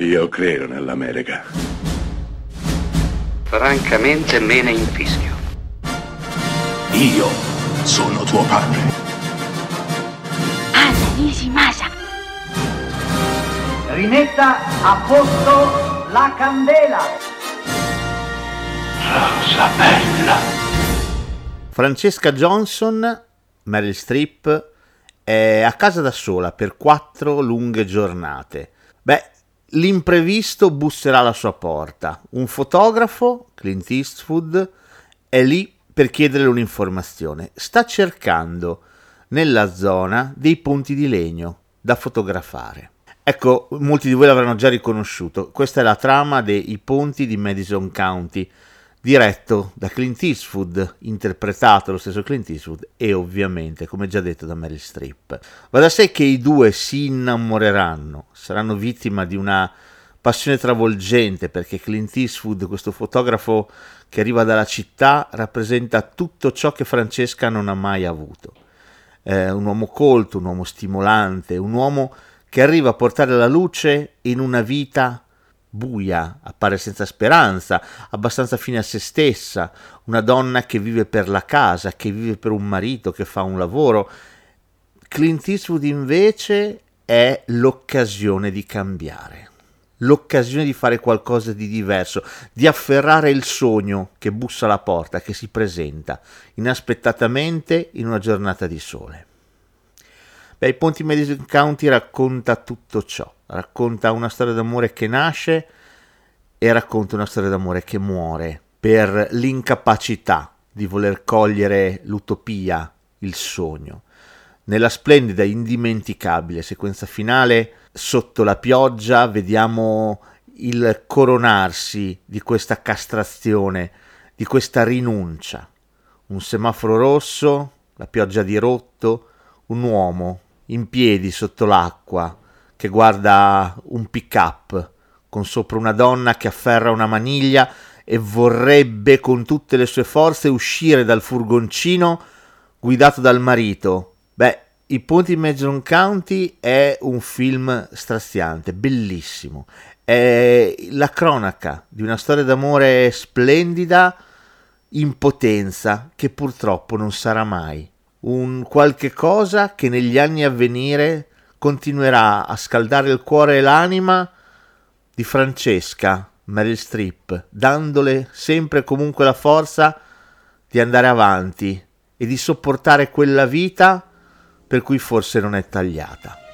Io credo nell'America. Francamente me ne infischio. Io sono tuo padre. Anna Nishimasa. Rimetta a posto la candela. Rosa bella. Francesca Johnson, Meryl Streep, è a casa da sola per quattro lunghe giornate. Beh, l'imprevisto busserà alla sua porta. Un fotografo, Clint Eastwood, è lì per chiedere un'informazione. Sta cercando nella zona dei ponti di legno da fotografare. Ecco, molti di voi l'avranno già riconosciuto. Questa è la trama dei ponti di Madison County, diretto da Clint Eastwood, interpretato lo stesso Clint Eastwood e ovviamente, come già detto, da Meryl Streep. Va da sé che i due si innamoreranno, saranno vittima di una passione travolgente perché Clint Eastwood, questo fotografo che arriva dalla città, rappresenta tutto ciò che Francesca non ha mai avuto. Eh, un uomo colto, un uomo stimolante, un uomo che arriva a portare la luce in una vita buia, appare senza speranza, abbastanza fine a se stessa, una donna che vive per la casa, che vive per un marito, che fa un lavoro. Clint Eastwood invece è l'occasione di cambiare, l'occasione di fare qualcosa di diverso, di afferrare il sogno che bussa alla porta, che si presenta inaspettatamente in una giornata di sole. Beh, Ponti Madison County racconta tutto ciò, racconta una storia d'amore che nasce e racconta una storia d'amore che muore per l'incapacità di voler cogliere l'utopia, il sogno. Nella splendida, indimenticabile sequenza finale, sotto la pioggia, vediamo il coronarsi di questa castrazione, di questa rinuncia. Un semaforo rosso, la pioggia di rotto, un uomo in piedi sotto l'acqua che guarda un pick-up con sopra una donna che afferra una maniglia e vorrebbe con tutte le sue forze uscire dal furgoncino guidato dal marito. Beh, I Ponti in Madison County è un film straziante, bellissimo. È la cronaca di una storia d'amore splendida in potenza che purtroppo non sarà mai un qualche cosa che negli anni a venire continuerà a scaldare il cuore e l'anima di Francesca Meryl Streep, dandole sempre e comunque la forza di andare avanti e di sopportare quella vita per cui forse non è tagliata.